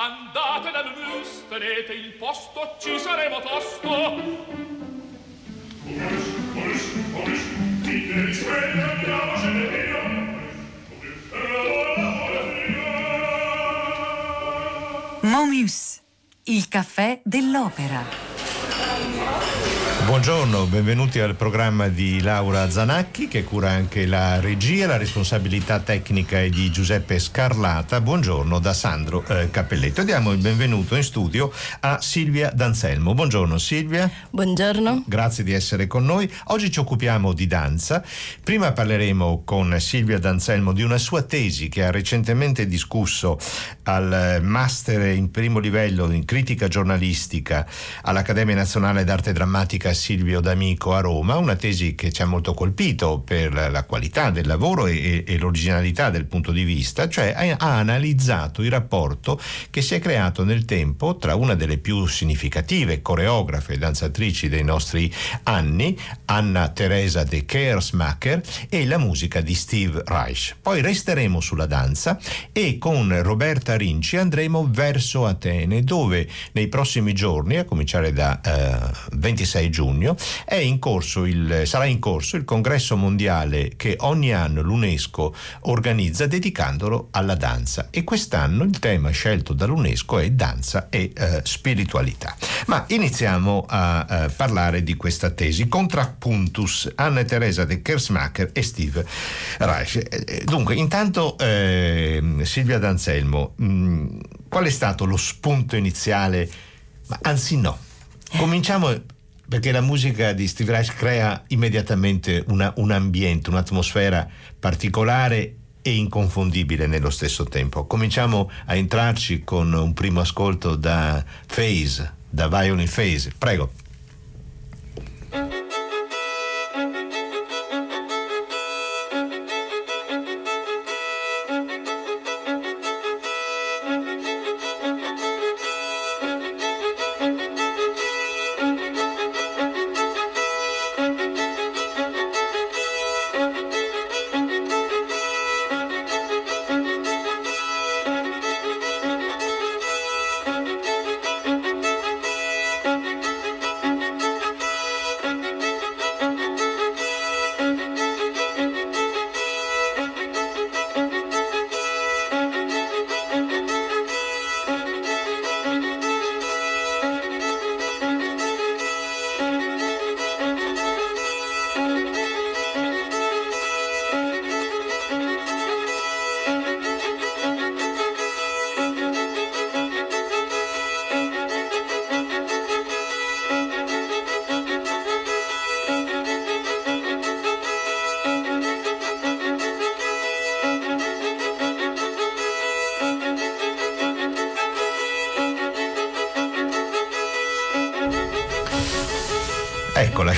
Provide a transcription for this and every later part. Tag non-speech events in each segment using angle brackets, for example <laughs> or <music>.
Andate dal mus, tenete il posto, ci saremo tosto. Momius, il caffè dell'opera. Buongiorno, benvenuti al programma di Laura Zanacchi che cura anche la regia, la responsabilità tecnica è di Giuseppe Scarlata. Buongiorno da Sandro eh, Cappelletto. Diamo il benvenuto in studio a Silvia D'Anselmo. Buongiorno Silvia. Buongiorno. Grazie di essere con noi. Oggi ci occupiamo di danza. Prima parleremo con Silvia D'Anselmo di una sua tesi che ha recentemente discusso al master in primo livello in critica giornalistica all'Accademia Nazionale d'Arte Drammatica Silvio D'Amico a Roma, una tesi che ci ha molto colpito per la qualità del lavoro e, e l'originalità del punto di vista, cioè ha, analizzato il rapporto che si è creato nel tempo tra una delle più significative coreografe e danzatrici dei nostri anni, Anna Teresa de Kersmacher, e la musica di Steve Reich. Poi resteremo sulla danza e con Roberta Rinci andremo verso Atene, dove nei prossimi giorni, a cominciare da eh, 26 giugno, giugno in il, sarà in corso il congresso mondiale che ogni anno l'UNESCO organizza dedicandolo alla danza e quest'anno il tema scelto dall'UNESCO è danza e eh, spiritualità. Ma iniziamo a, eh, parlare di questa tesi, Contrapuntus, Anna Teresa de Kersmacher e Steve Reich. Eh, eh, dunque, intanto eh, Silvia D'Anselmo, mh, mm, qual è stato lo spunto iniziale? Ma anzi no, cominciamo perché la musica di Steve Reich crea immediatamente una, un ambiente, un'atmosfera particolare e inconfondibile nello stesso tempo. Cominciamo a entrarci con un primo ascolto da Phase, da Violin Phase. Prego.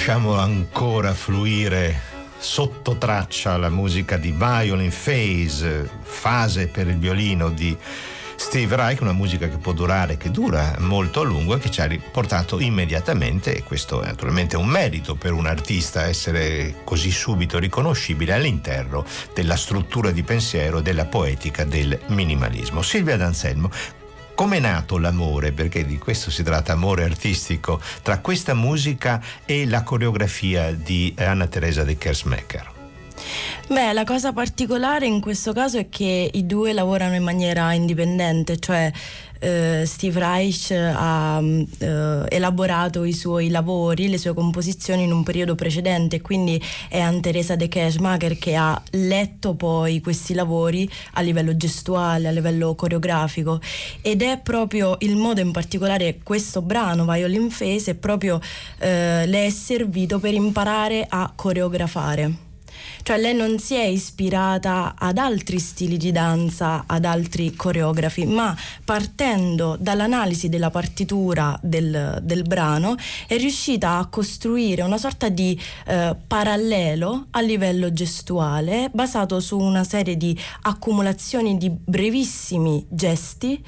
Lasciamo ancora fluire sotto traccia la musica di Violin Phase, fase per il violino di Steve Reich, una musica che può durare, che dura molto a lungo e che ci ha riportato immediatamente, e questo è naturalmente un merito per un artista essere così subito riconoscibile all'interno della struttura di pensiero della poetica del minimalismo. Silvia D'Anselmo, come è nato l'amore? Perché di questo si tratta, amore artistico, tra questa musica e la coreografia di Anna Teresa de Kersmacher? Beh, la cosa particolare in questo caso è che i due lavorano in maniera indipendente, cioè eh, Steve Reich ha eh, elaborato i suoi lavori, le sue composizioni in un periodo precedente, quindi è Anne Teresa de Keschmacher che ha letto poi questi lavori a livello gestuale, a livello coreografico ed è proprio il modo in particolare questo brano Violin Phase è proprio eh, le è servito per imparare a coreografare. Cioè lei non si è ispirata ad altri stili di danza, ad altri coreografi, ma partendo dall'analisi della partitura del, del brano è riuscita a costruire una sorta di eh, parallelo a livello gestuale basato su una serie di accumulazioni di brevissimi gesti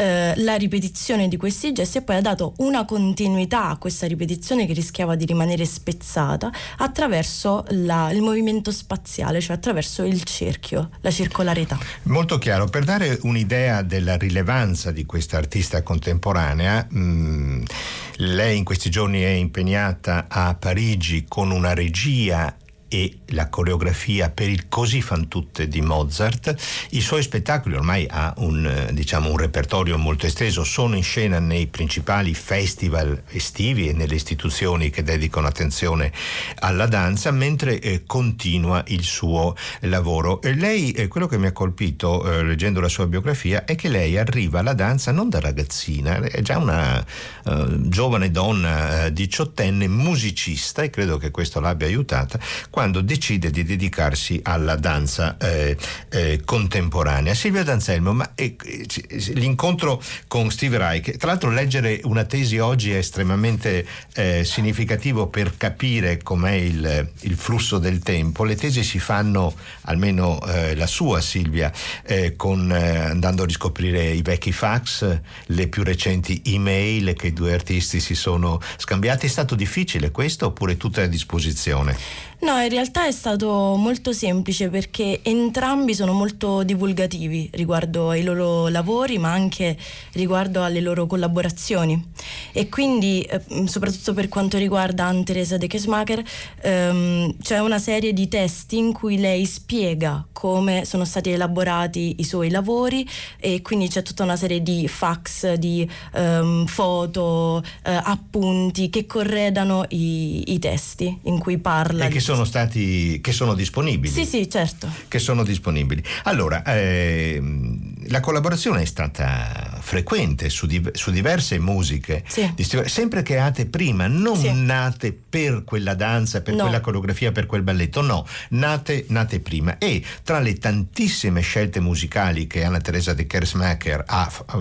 eh, la ripetizione di questi gesti e poi ha dato una continuità a questa ripetizione che rischiava di rimanere spezzata attraverso la, il movimento spaziale, cioè attraverso il cerchio, la circolarità. Molto chiaro, per dare un'idea della rilevanza di questa artista contemporanea, mh, mm, lei in questi giorni è impegnata a Parigi con una regia e la coreografia per il Così fan tutte di Mozart. I suoi spettacoli ormai ha un, eh, diciamo, un repertorio molto esteso, sono in scena nei principali festival estivi e nelle istituzioni che dedicano attenzione alla danza, mentre eh, continua il suo lavoro. E lei, eh, quello che mi ha colpito eh, leggendo la sua biografia è che lei arriva alla danza non da ragazzina, è già una eh, giovane donna eh, diciottenne musicista e credo che questo l'abbia aiutata quando decide di dedicarsi alla danza eh, eh, contemporanea. Silvia D'Anselmo, ma eh, l'incontro con Steve Reich, tra l'altro leggere una tesi oggi è estremamente eh, significativo per capire com'è il, il, flusso del tempo. Le tesi si fanno, almeno eh, la sua Silvia, eh, con, andando a riscoprire i vecchi fax, le più recenti email che i due artisti si sono scambiati. È stato difficile questo oppure tutto è a disposizione? No, in realtà è stato molto semplice perché entrambi sono molto divulgativi riguardo ai loro lavori, ma anche riguardo alle loro collaborazioni. E quindi, eh, soprattutto per quanto riguarda Anne-Teresa de Kesmacher, ehm, c'è una serie di testi in cui lei spiega come sono stati elaborati i suoi lavori e quindi c'è tutta una serie di fax, di ehm, foto, eh, appunti che corredano i, i, testi in cui parla. E che sono stati, che sono disponibili. Sì, sì, certo. Che sono disponibili. Allora, ehm, la collaborazione è stata frequente su, div- su diverse musiche, sì. sempre create prima, non sì. nate per quella danza, per no. quella coreografia, per quel balletto, no, nate, nate prima. E tra le tantissime scelte musicali che Anna Teresa de Kersmacher ha, ha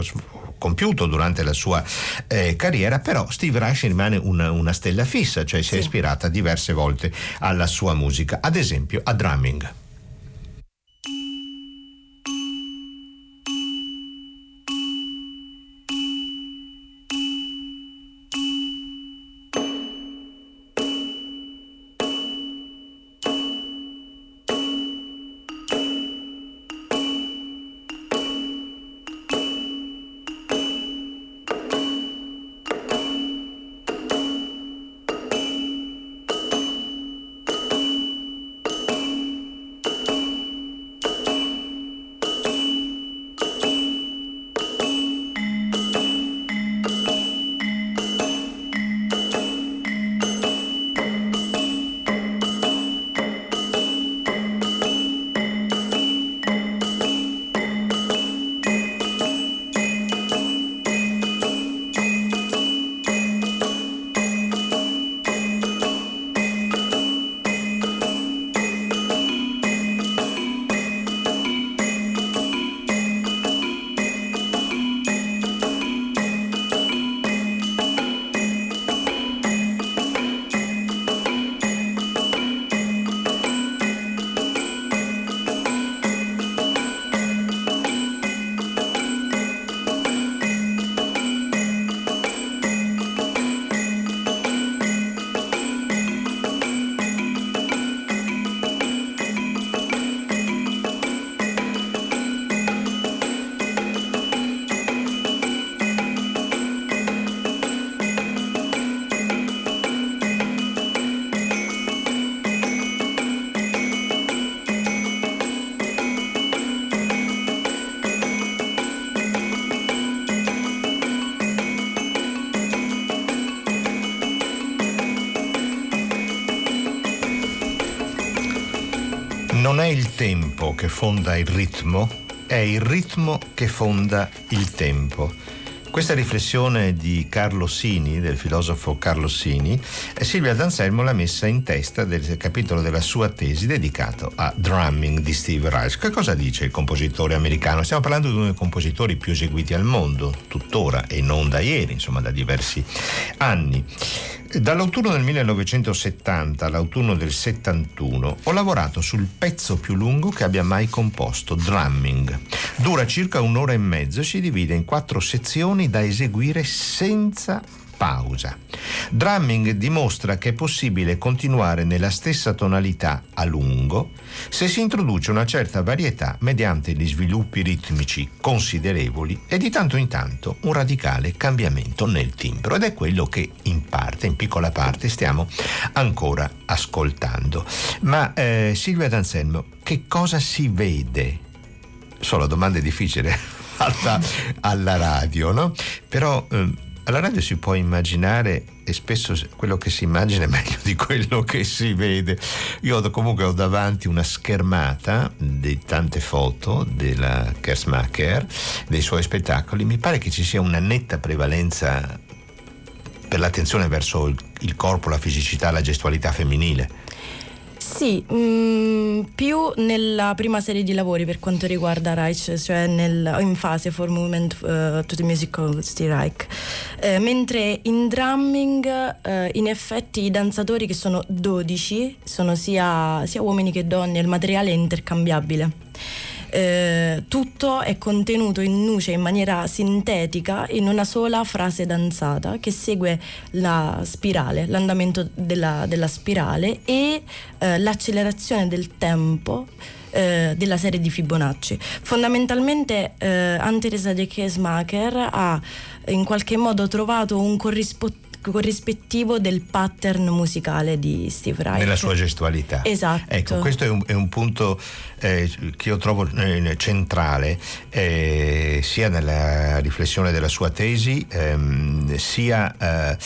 compiuto durante la sua eh, carriera, però Steve Reich rimane una, una stella fissa, cioè si è ispirata diverse volte alla sua musica, ad esempio a drumming. Non è il tempo che fonda il ritmo, è il ritmo che fonda il tempo. Questa riflessione di Carlo Sini, del filosofo Carlo Sini, Silvia D'Anselmo l'ha messa in testa del capitolo della sua tesi dedicato a drumming di Steve Reich. Che cosa dice il compositore americano? Stiamo parlando di uno dei compositori più eseguiti al mondo, tuttora, e non da ieri, insomma da diversi anni. Dall'autunno del 1970 all'autunno del 71 ho lavorato sul pezzo più lungo che abbia mai composto, Drumming. Dura circa un'ora e mezzo e si divide in quattro sezioni da eseguire senza pausa. Drumming dimostra che è possibile continuare nella stessa tonalità a lungo se si introduce una certa varietà mediante gli sviluppi ritmici considerevoli e di tanto in tanto un radicale cambiamento nel timbro ed è quello che in parte, in piccola parte, stiamo ancora ascoltando. Ma eh, Silvia D'Anselmo, che cosa si vede? So, la domanda è difficile <laughs> alla, alla radio, no? Però... Eh, alla radio si può immaginare e spesso quello che si immagina è meglio di quello che si vede. Io comunque ho davanti una schermata di tante foto della Kersmacher, dei suoi spettacoli. Mi pare che ci sia una netta prevalenza per l'attenzione verso il, corpo, la fisicità, la gestualità femminile. Sì, mh, mm, più nella prima serie di lavori per quanto riguarda Reich, cioè nel, in fase for movement uh, to the music of Steve Reich. Eh, mentre in drumming, eh, in effetti, i danzatori che sono 12 sono sia, sia uomini che donne, il materiale è intercambiabile eh, tutto è contenuto in nuce in maniera sintetica in una sola frase danzata che segue la spirale, l'andamento della, della spirale e eh, l'accelerazione del tempo eh, della serie di Fibonacci. Fondamentalmente eh, Anne-Teresa de Kesmacher ha in qualche modo trovato un corrispondente corrispettivo del pattern musicale di Steve Reich. Nella sua gestualità. Esatto. Ecco, questo è un, è un punto eh, che io trovo eh, centrale eh, sia nella riflessione della sua tesi ehm, sia eh,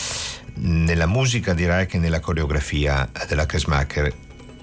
nella musica direi che nella coreografia della Kesmacher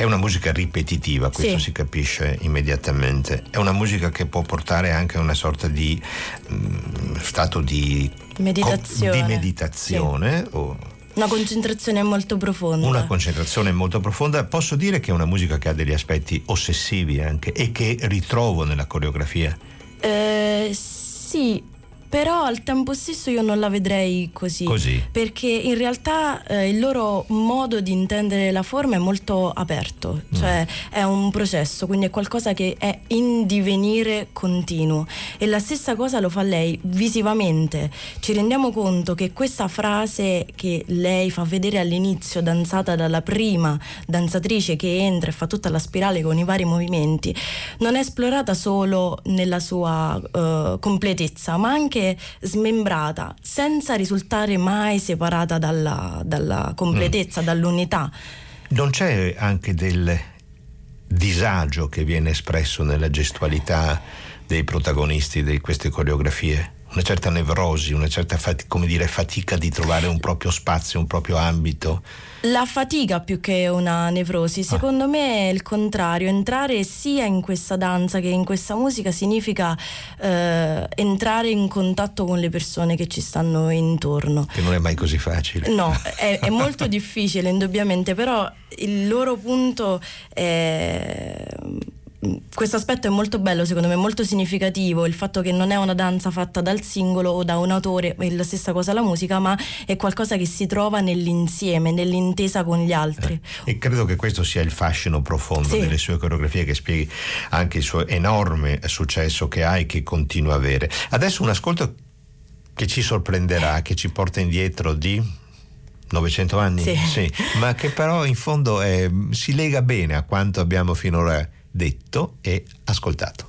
è una musica ripetitiva, questo sì. si capisce immediatamente. È una musica che può portare anche a una sorta di mh, mm, stato di meditazione. di meditazione sì. o, una concentrazione molto profonda. Una concentrazione molto profonda. Posso dire che è una musica che ha degli aspetti ossessivi anche e che ritrovo nella coreografia. Eh, sì, però al tempo stesso io non la vedrei così, così. perché in realtà eh, il loro modo di intendere la forma è molto aperto, mm. cioè mm. è un processo, quindi è qualcosa che è in divenire continuo e la stessa cosa lo fa lei visivamente. Ci rendiamo conto che questa frase che lei fa vedere all'inizio, danzata dalla prima danzatrice che entra e fa tutta la spirale con i vari movimenti, non è esplorata solo nella sua uh, completezza, ma anche anche smembrata, senza risultare mai separata dalla, dalla completezza, mm. dall'unità. Non c'è anche del disagio che viene espresso nella gestualità dei protagonisti di queste coreografie? Una certa nevrosi, una certa dire, fatica di trovare un proprio spazio, un proprio ambito? La fatica più che una nevrosi, secondo ah. me è il contrario, entrare sia in questa danza che in questa musica significa eh, entrare in contatto con le persone che ci stanno intorno. Che non è mai così facile. No, è, è <laughs> molto difficile indubbiamente, però il loro punto è questo aspetto è molto bello, secondo me, molto significativo, il fatto che non è una danza fatta dal singolo o da un autore, è la stessa cosa la musica, ma è qualcosa che si trova nell'insieme, nell'intesa con gli altri. Eh, e credo che questo sia il fascino profondo sì. delle sue coreografie che spieghi anche il suo enorme successo che ha e che continua a avere. Adesso un ascolto che ci sorprenderà, che ci porta indietro di 900 anni, sì. sì. ma che però in fondo è, si lega bene a quanto abbiamo finora detto e ascoltato.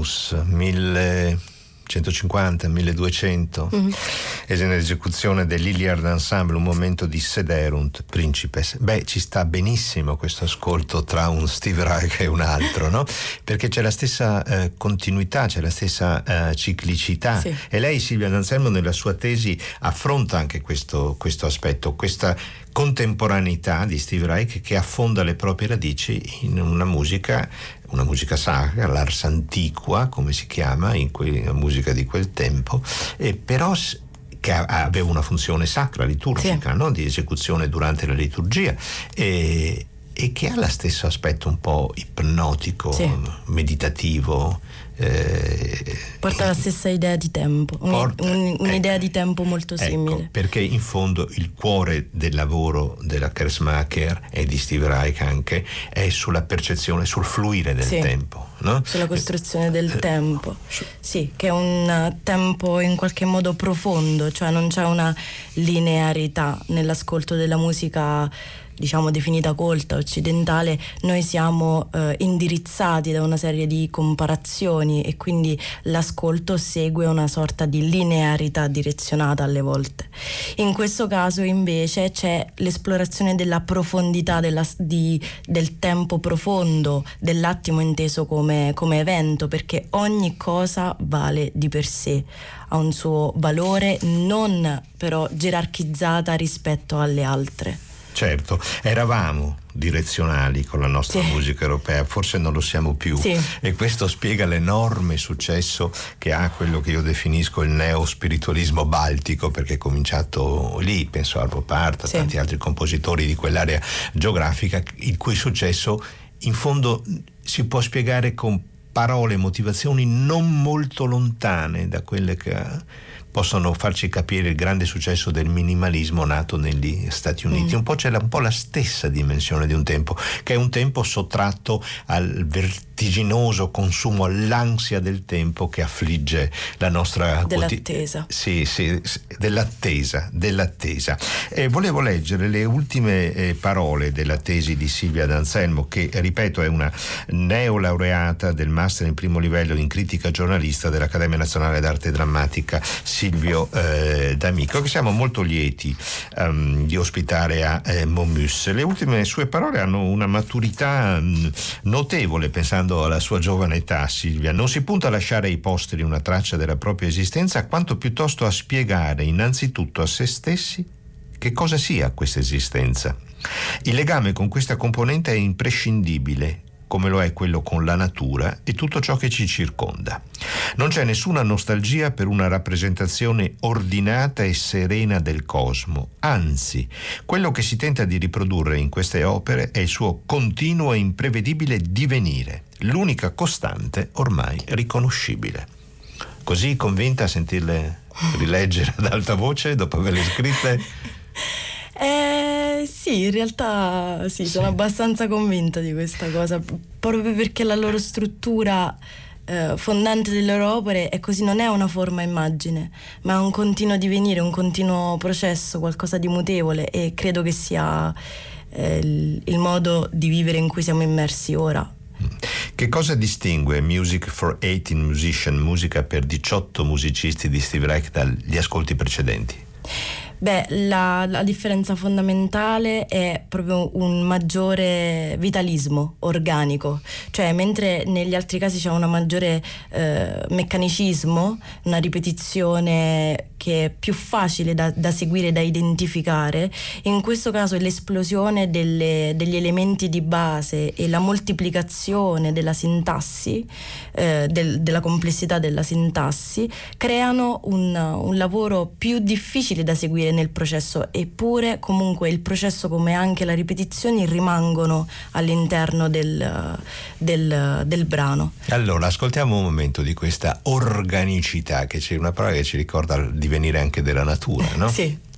Perotinus 1150-1200 mm-hmm. è un'esecuzione dell'Iliard Ensemble, un momento di Sederunt Principes. Beh, ci sta benissimo questo ascolto tra un Steve Reich e un altro, no? Perché c'è la stessa eh, continuità, c'è la stessa eh, ciclicità. Sì. E lei, Silvia D'Anselmo, nella sua tesi affronta anche questo, questo aspetto, questa contemporaneità di Steve Reich che affonda le proprie radici in una musica una musica sacra, l'ars antiqua, come si chiama, in que- musica di quel tempo, e però che aveva una funzione sacra, liturgica, sì. no? di esecuzione durante la liturgia. E, e che ha lo stesso aspetto un po' ipnotico, sì. meditativo, eh, Porta la stessa idea di tempo, porta, un, un'idea ecco, di tempo molto ecco, simile. Ecco, perché in fondo il cuore del lavoro della Kersmacher e di Steve Reich anche è sulla percezione, sul fluire del sì, tempo. No? Sulla costruzione del eh, tempo, sì, che è un tempo in qualche modo profondo, cioè non c'è una linearità nell'ascolto della musica diciamo definita colta occidentale, noi siamo eh, indirizzati da una serie di comparazioni e quindi l'ascolto segue una sorta di linearità direzionata alle volte. In questo caso invece c'è l'esplorazione della profondità della, di, del tempo profondo, dell'attimo inteso come, come evento, perché ogni cosa vale di per sé ha un suo valore non però gerarchizzata rispetto alle altre. Certo, eravamo direzionali con la nostra sì. musica europea, forse non lo siamo più sì. e questo spiega l'enorme successo che ha quello che io definisco il neo-spiritualismo baltico perché è cominciato lì, penso a Part, a sì. tanti altri compositori di quell'area geografica, il cui successo in fondo si può spiegare con parole e motivazioni non molto lontane da quelle che ha possono farci capire il grande successo del minimalismo nato negli Stati Uniti. Mm. Un po' c'è la, un po' la stessa dimensione di un tempo, che è un tempo sottratto al vertiginoso consumo, all'ansia del tempo che affligge la nostra dell'attesa. Quoti- sì, sì, dell'attesa, dell'attesa. E volevo leggere le ultime eh, parole della tesi di Silvia D'Anselmo, che ripeto è una neolaureata del master in primo livello in critica giornalista dell'Accademia Nazionale d'Arte Drammatica Silvio eh, D'Amico, che siamo molto lieti um, di ospitare a eh, Momus. Le ultime sue parole hanno una maturità um, notevole pensando alla sua giovane età, Silvia. Non si punta a lasciare ai posteri una traccia della propria esistenza, quanto piuttosto a spiegare innanzitutto a se stessi che cosa sia questa esistenza. Il legame con questa componente è imprescindibile, come lo è quello con la natura e tutto ciò che ci circonda. Non c'è nessuna nostalgia per una rappresentazione ordinata e serena del cosmo, anzi, quello che si tenta di riprodurre in queste opere è il suo continuo e imprevedibile divenire, l'unica costante ormai riconoscibile. Così convinta a sentirle rileggere ad alta voce dopo averle scritte? <laughs> Sì, in realtà sì, sono abbastanza convinta di questa cosa, proprio perché la loro struttura eh, fondante delle loro opere è così, non è una forma immagine, ma è un continuo divenire, un continuo processo, qualcosa di mutevole e credo che sia eh, il, il modo di vivere in cui siamo immersi ora. Che cosa distingue Music for 18 Musician, musica per 18 musicisti di Steve Reich dagli ascolti precedenti? Beh, la, la, differenza fondamentale è proprio un maggiore vitalismo organico, cioè mentre negli altri casi c'è un maggiore eh, meccanicismo, una ripetizione che è più facile da, da, seguire, da identificare, in questo caso l'esplosione delle, degli elementi di base e la moltiplicazione della sintassi, eh, del, della complessità della sintassi, creano un, un lavoro più difficile da seguire nel processo, eppure comunque il processo come anche la ripetizione rimangono all'interno del, del, del brano. Allora, ascoltiamo un momento di questa organicità, che c'è una parola che ci ricorda il divenire anche della natura, no? sì.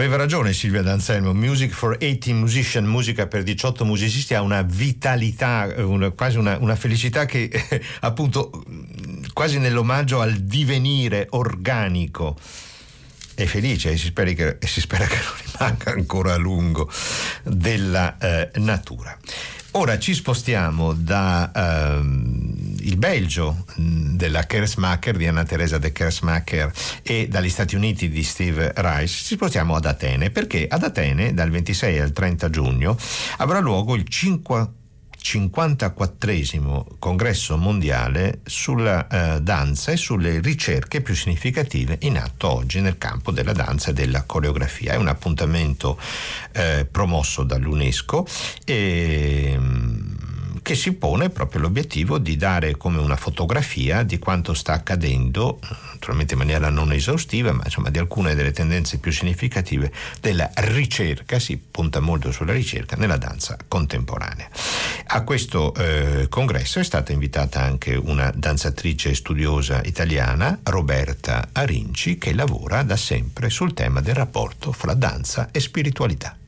Aveva ragione Silvia D'Anselmo, Music for 18 Musician, musica per 18 musicisti, ha una vitalità, una, quasi una, una, felicità che <laughs> appunto quasi nell'omaggio al divenire organico è felice e si, che, e si, spera <laughs> che non rimanga ancora a lungo della eh, natura. Ora ci spostiamo dal ehm, Belgio della Kersmacher, di Anna Teresa de Kersmacher e dagli Stati Uniti di Steve Rice, ci spostiamo ad Atene perché ad Atene dal 26 al 30 giugno avrà luogo il 5 54 congresso mondiale sulla eh, danza e sulle ricerche più significative in atto oggi nel campo della danza e della coreografia. È un appuntamento eh, promosso dall'UNESCO e mm, che si pone proprio l'obiettivo di dare come una fotografia di quanto sta accadendo, naturalmente in maniera non esaustiva, ma insomma di alcune delle tendenze più significative della ricerca, si punta molto sulla ricerca nella danza contemporanea. A questo eh, congresso è stata invitata anche una danzatrice studiosa italiana, Roberta Arinci, che lavora da sempre sul tema del rapporto fra danza e spiritualità.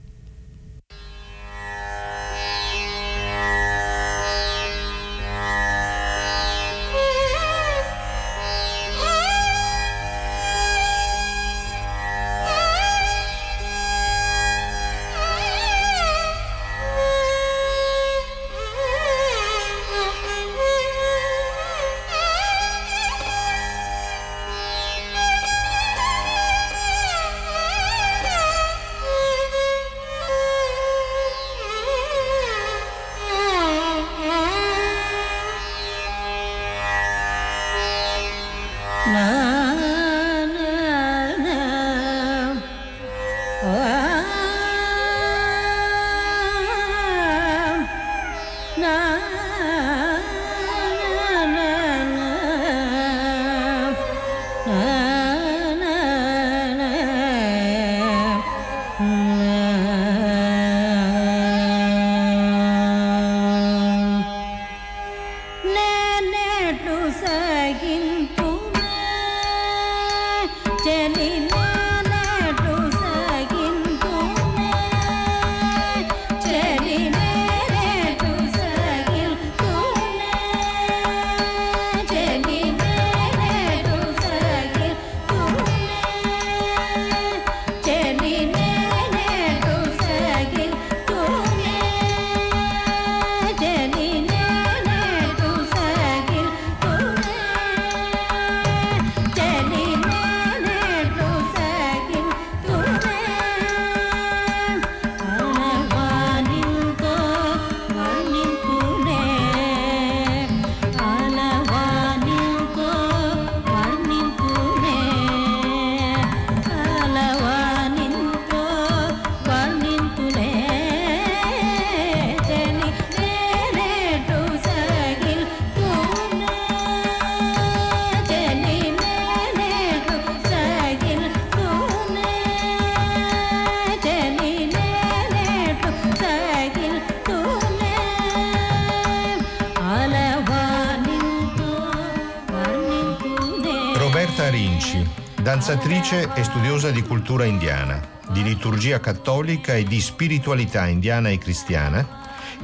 Danzatrice e studiosa di cultura indiana, di liturgia cattolica e di spiritualità indiana e cristiana,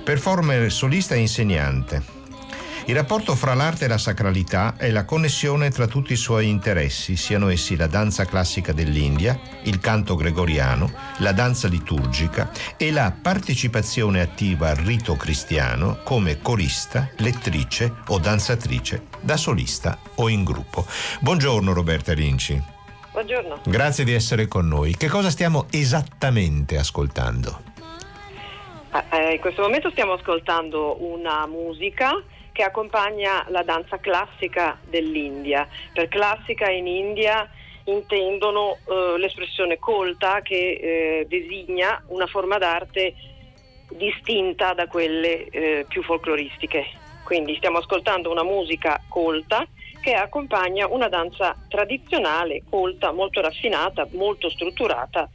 performer solista e insegnante. Il rapporto fra l'arte e la sacralità è la connessione tra tutti i suoi interessi, siano essi la danza classica dell'India, il canto gregoriano, la danza liturgica e la partecipazione attiva al rito cristiano come corista, lettrice o danzatrice, da solista o in gruppo. Buongiorno Roberta Rinci. Buongiorno. Grazie di essere con noi. Che cosa stiamo esattamente ascoltando? Ah, eh, in questo momento stiamo ascoltando una musica che accompagna la danza classica dell'India. Per classica in India intendono eh, l'espressione colta che eh, designa una forma d'arte distinta da quelle eh, più folcloristiche. Quindi stiamo ascoltando una musica colta che accompagna una danza tradizionale, colta, molto raffinata, molto strutturata,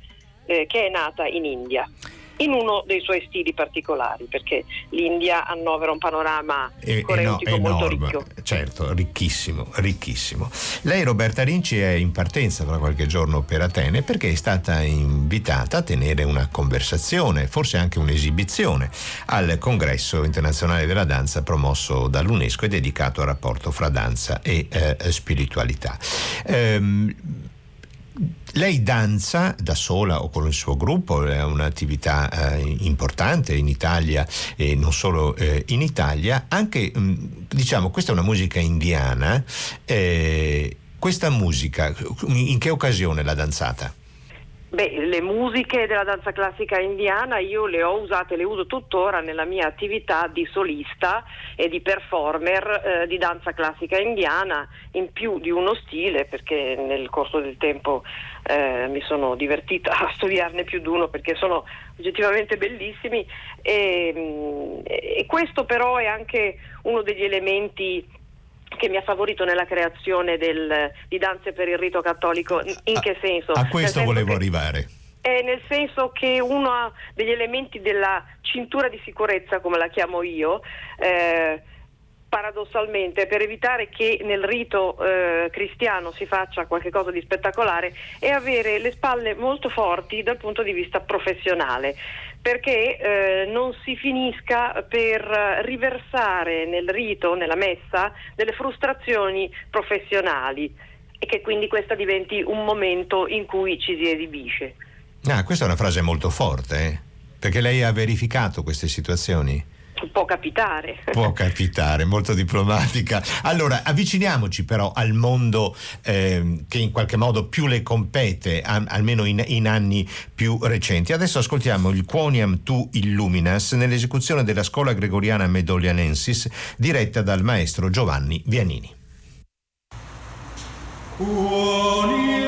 eh, che è nata in India. In uno dei suoi stili particolari, perché l'India annovera un panorama E- corentico eno- molto ricco. Certo, ricchissimo, ricchissimo. Lei, Roberta Rinci, è in partenza tra qualche giorno per Atene perché è stata invitata a tenere una conversazione, forse anche un'esibizione, al congresso internazionale della danza promosso dall'UNESCO e dedicato al rapporto fra danza e eh, spiritualità. Ehm, lei danza da sola o con il suo gruppo, è un'attività eh, importante in Italia e non solo eh, in Italia, anche mh, diciamo questa è una musica indiana, eh, questa musica in che occasione l'ha danzata? Beh, le musiche della danza classica indiana io le ho usate, le uso tuttora nella mia attività di solista e di performer eh, di danza classica indiana in più di uno stile perché nel corso del tempo eh, mi sono divertita a studiarne più di uno perché sono oggettivamente bellissimi. E, mm, e questo però è anche uno degli elementi che mi ha favorito nella creazione del- di danze per il rito cattolico. In che senso? A questo senso volevo che- arrivare. è nel senso che uno degli elementi della cintura di sicurezza, come la chiamo io, eh, paradossalmente per evitare che nel rito eh, cristiano si faccia qualcosa di spettacolare è avere le spalle molto forti dal punto di vista professionale perché eh, non si finisca per eh, riversare nel rito, nella messa, delle frustrazioni professionali e che quindi questa diventi un momento in cui ci si esibisce. Ah, questa è una frase molto forte, eh? perché lei ha verificato queste situazioni. Può capitare. Può capitare, molto diplomatica. Allora, avviciniamoci però al mondo ehm, che in qualche modo più le compete, a- almeno in, in anni più recenti. Adesso ascoltiamo il Quoniam Tu Illuminas nell'esecuzione della Scuola Gregoriana Medolianensis diretta dal maestro Giovanni Vianini. Quoniam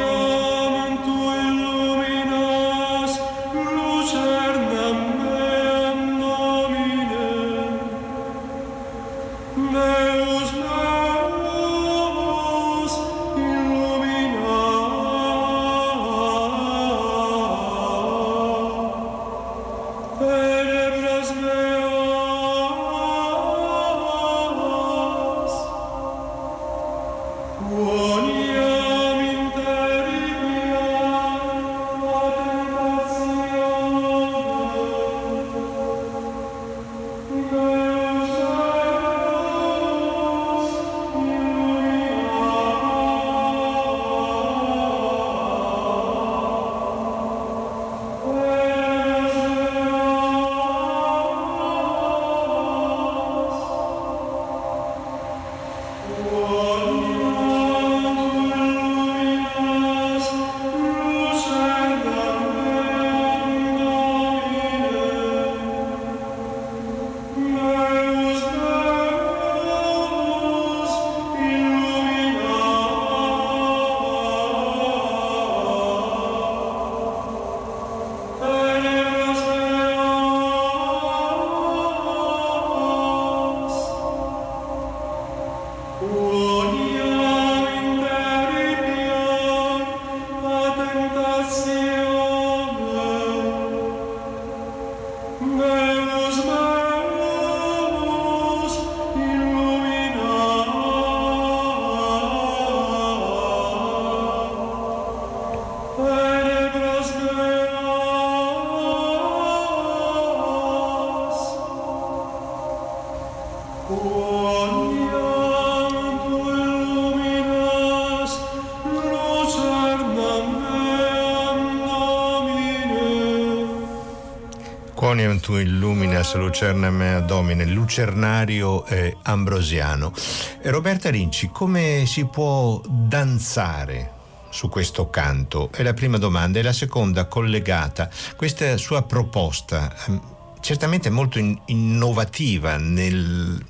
tu illuminas lucerna mea domine, lucernario eh, ambrosiano. E Roberta Rinci, come si può danzare su questo canto? È la prima domanda. E la seconda, collegata, questa sua proposta, ehm, certamente molto in- innovativa nel-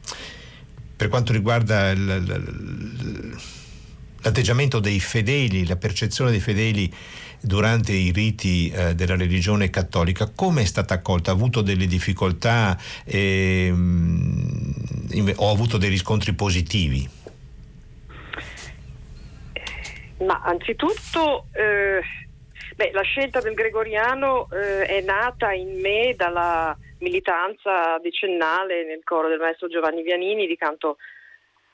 per quanto riguarda il- il- l'atteggiamento dei fedeli, la percezione dei fedeli durante i riti eh, della religione cattolica, come è stata accolta? Ha avuto delle difficoltà inve- o ha avuto dei riscontri positivi? Ma anzitutto, eh, Beh, la scelta del gregoriano eh, è nata in me dalla militanza decennale nel coro del maestro Giovanni Vianini di canto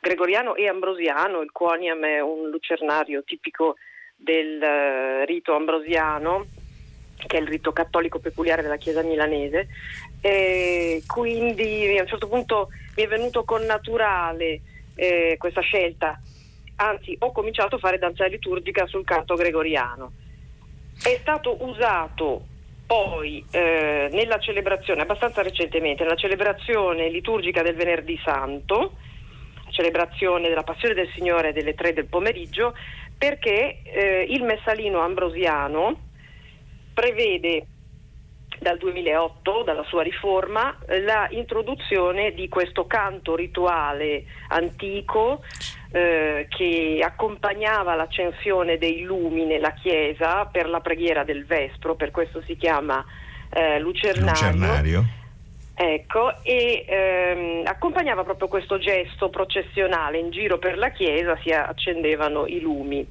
gregoriano e ambrosiano. Il quoniam è un lucernario tipico del uh, rito ambrosiano, che è il rito cattolico peculiare della Chiesa milanese. E quindi a un certo punto mi è venuto con naturale eh, questa scelta. Anzi, ho cominciato a fare danza liturgica sul canto gregoriano. È stato usato poi eh, nella celebrazione, abbastanza recentemente, nella celebrazione liturgica del Venerdì Santo, celebrazione della Passione del Signore delle tre del pomeriggio, perché eh, il messalino ambrosiano prevede dal 2008, dalla sua riforma, la introduzione di questo canto rituale antico eh, che accompagnava l'accensione dei lumi nella chiesa per la preghiera del Vespro, per questo si chiama eh, lucernario. lucernario. Ecco, e ehm, accompagnava proprio questo gesto processionale in giro per la chiesa, si accendevano i lumi.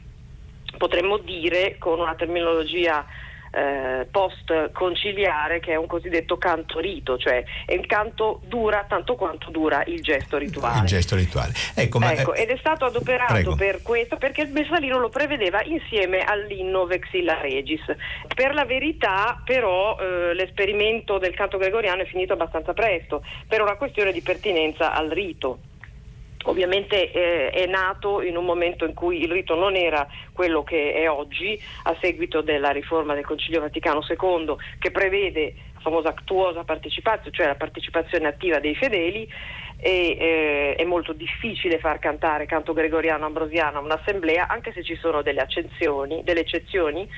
Potremmo dire con una terminologia eh, post conciliare che è un cosiddetto canto rito, cioè il canto dura tanto quanto dura il gesto rituale. Il gesto rituale. Ecco, ma, ecco, ed è stato adoperato prego. per questo perché il Messalino lo prevedeva insieme all'inno Vexilla Regis. Per la verità però eh, l'esperimento del canto gregoriano è finito abbastanza presto per una questione di pertinenza al rito. Ovviamente eh, è nato in un momento in cui il rito non era quello che è oggi, a seguito della riforma del Concilio Vaticano II, che prevede la famosa actuosa partecipazione, cioè la partecipazione attiva dei fedeli, e eh, è molto difficile far cantare canto gregoriano ambrosiano a un'assemblea, anche se ci sono delle, delle eccezioni.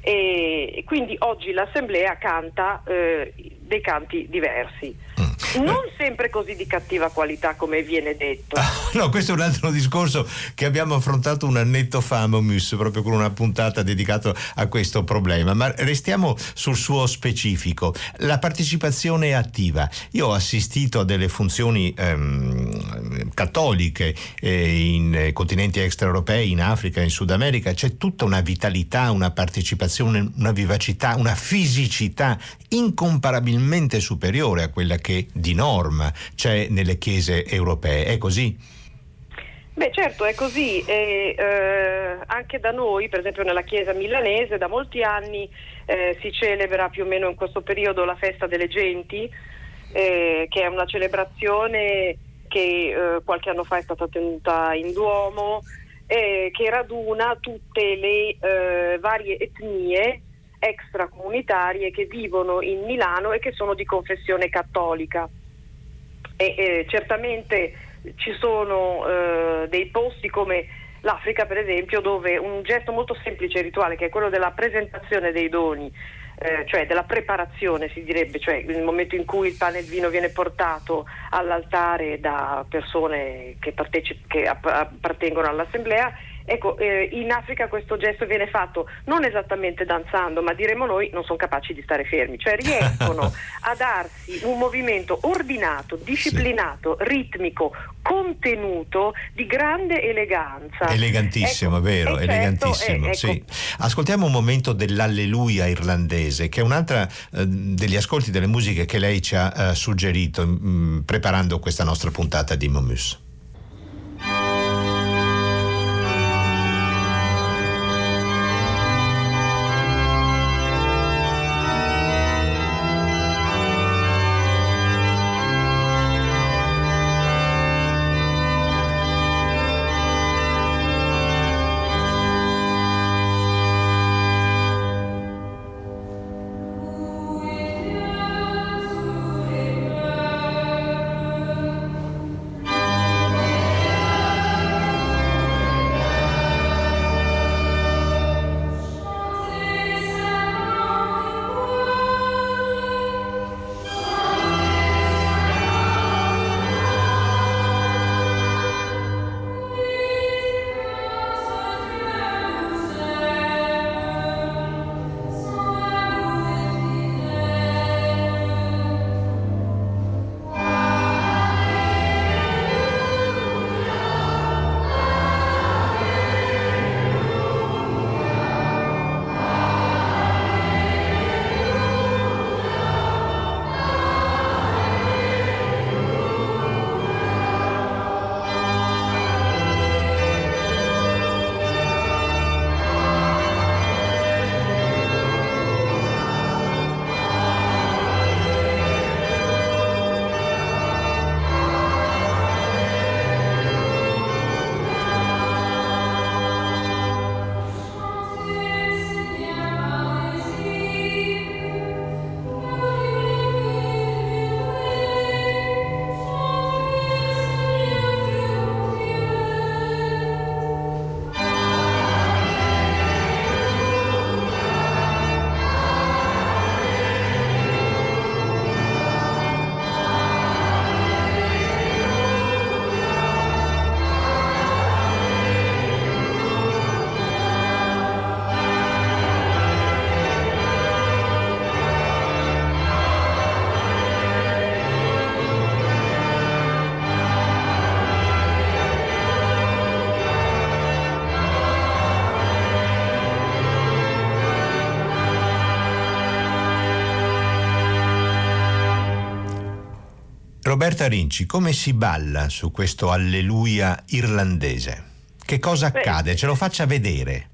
E quindi oggi l'assemblea canta eh, dei canti diversi. Mm. Non sempre così di cattiva qualità come viene detto. Ah, no, questo è un altro discorso che abbiamo affrontato un annetto fa Momus, proprio con una puntata dedicata a questo problema. Ma restiamo sul suo specifico. La partecipazione attiva. Io ho assistito a delle funzioni ehm, cattoliche eh, in continenti extraeuropei, in Africa, in Sud America. C'è tutta una vitalità, una partecipazione, una vivacità, una fisicità incomparabilmente superiore a quella che di norma c'è nelle chiese europee. È così? Beh certo è così, e, eh, anche da noi, per esempio nella chiesa milanese, da molti anni eh, si celebra più o meno in questo periodo la festa delle genti, eh, che è una celebrazione che eh, qualche anno fa è stata tenuta in Duomo, che raduna tutte le eh, varie etnie extracomunitarie che vivono in Milano e che sono di confessione cattolica. E, eh, certamente ci sono eh, dei posti come l'Africa, per esempio, dove un gesto molto semplice e rituale, che è quello della presentazione dei doni, eh, cioè della preparazione si direbbe, cioè il momento in cui il pane e il vino viene portato all'altare da persone che, partecip- che appartengono all'assemblea, Ecco, eh, in Africa questo gesto viene fatto non esattamente danzando, ma diremo noi non sono capaci di stare fermi, cioè riescono <laughs> a darsi un movimento ordinato, disciplinato, sì. ritmico, contenuto di grande eleganza. Elegantissimo, ecco, vero, certo, elegantissimo. Eh, ecco. sì. Ascoltiamo un momento dell'alleluia irlandese, che è un'altra eh, degli ascolti delle musiche che lei ci ha eh, suggerito mh, mm, preparando questa nostra puntata di Momus. Roberta Rinci, come si balla su questo alleluia irlandese? Che cosa accade? Ce lo faccia vedere.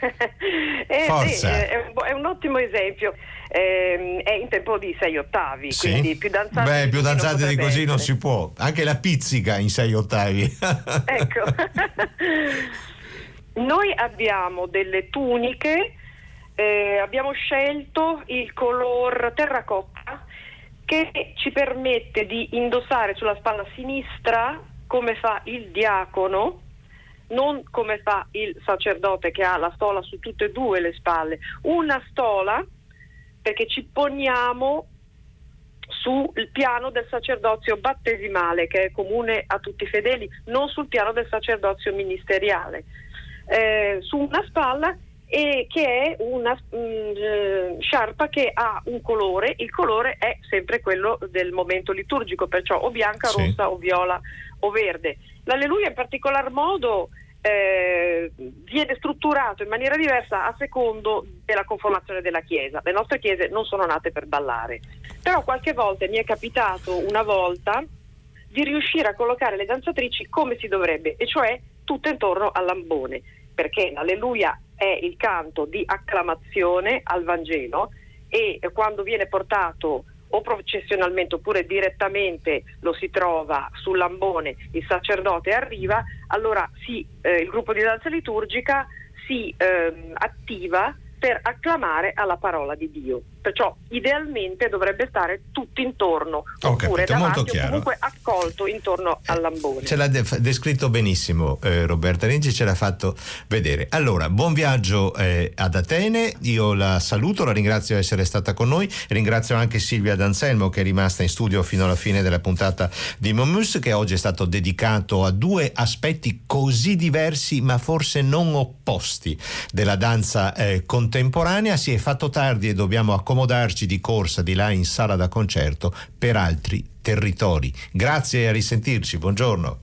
<laughs> eh, Forza. sì, è, un, ottimo esempio. Ehm, è in tempo di sei ottavi, Sì? quindi più danzati Beh, di più così non danzati di così non essere. si può. Anche la pizzica in sei ottavi. <laughs> Ecco. <laughs> Noi abbiamo delle tuniche, eh, abbiamo scelto il color terracotta che ci permette di indossare sulla spalla sinistra come fa il diacono, non come fa il sacerdote che ha la stola su tutte e due le spalle, una stola perché ci poniamo sul piano del sacerdozio battesimale che è comune a tutti i fedeli, non sul piano del sacerdozio ministeriale, eh, su una spalla e che è una mm, eh, sciarpa che ha un colore, il colore è sempre quello del momento liturgico, perciò o bianca, Sì. rossa o viola o verde. L'alleluia in particolar modo eh, viene strutturato in maniera diversa a secondo della conformazione della Chiesa. Le nostre chiese non sono nate per ballare, però qualche volta mi è capitato una volta di riuscire a collocare le danzatrici come si dovrebbe, e cioè tutte intorno all'ambone, perché l'alleluia è il canto di acclamazione al Vangelo e quando viene portato o processionalmente oppure direttamente lo si trova sull'ambone, il sacerdote arriva, allora sì, eh, il gruppo di danza liturgica si ehm, attiva per acclamare alla parola di Dio. Perciò idealmente dovrebbe stare tutto intorno, Ho oppure capito, davanti o comunque accolto intorno all'ambone. Ce l'ha de- descritto benissimo eh, Roberta Rinci, ce l'ha fatto vedere. Allora, buon viaggio eh, ad Atene, io la saluto, la ringrazio di essere stata con noi, ringrazio anche Silvia D'Anselmo che è rimasta in studio fino alla fine della puntata di Momus che oggi è stato dedicato a due aspetti così diversi ma forse non opposti della danza eh, contemporanea. Si è fatto tardi e dobbiamo accomodarci di corsa di là in sala da concerto per altri territori. Grazie e a risentirci, buongiorno.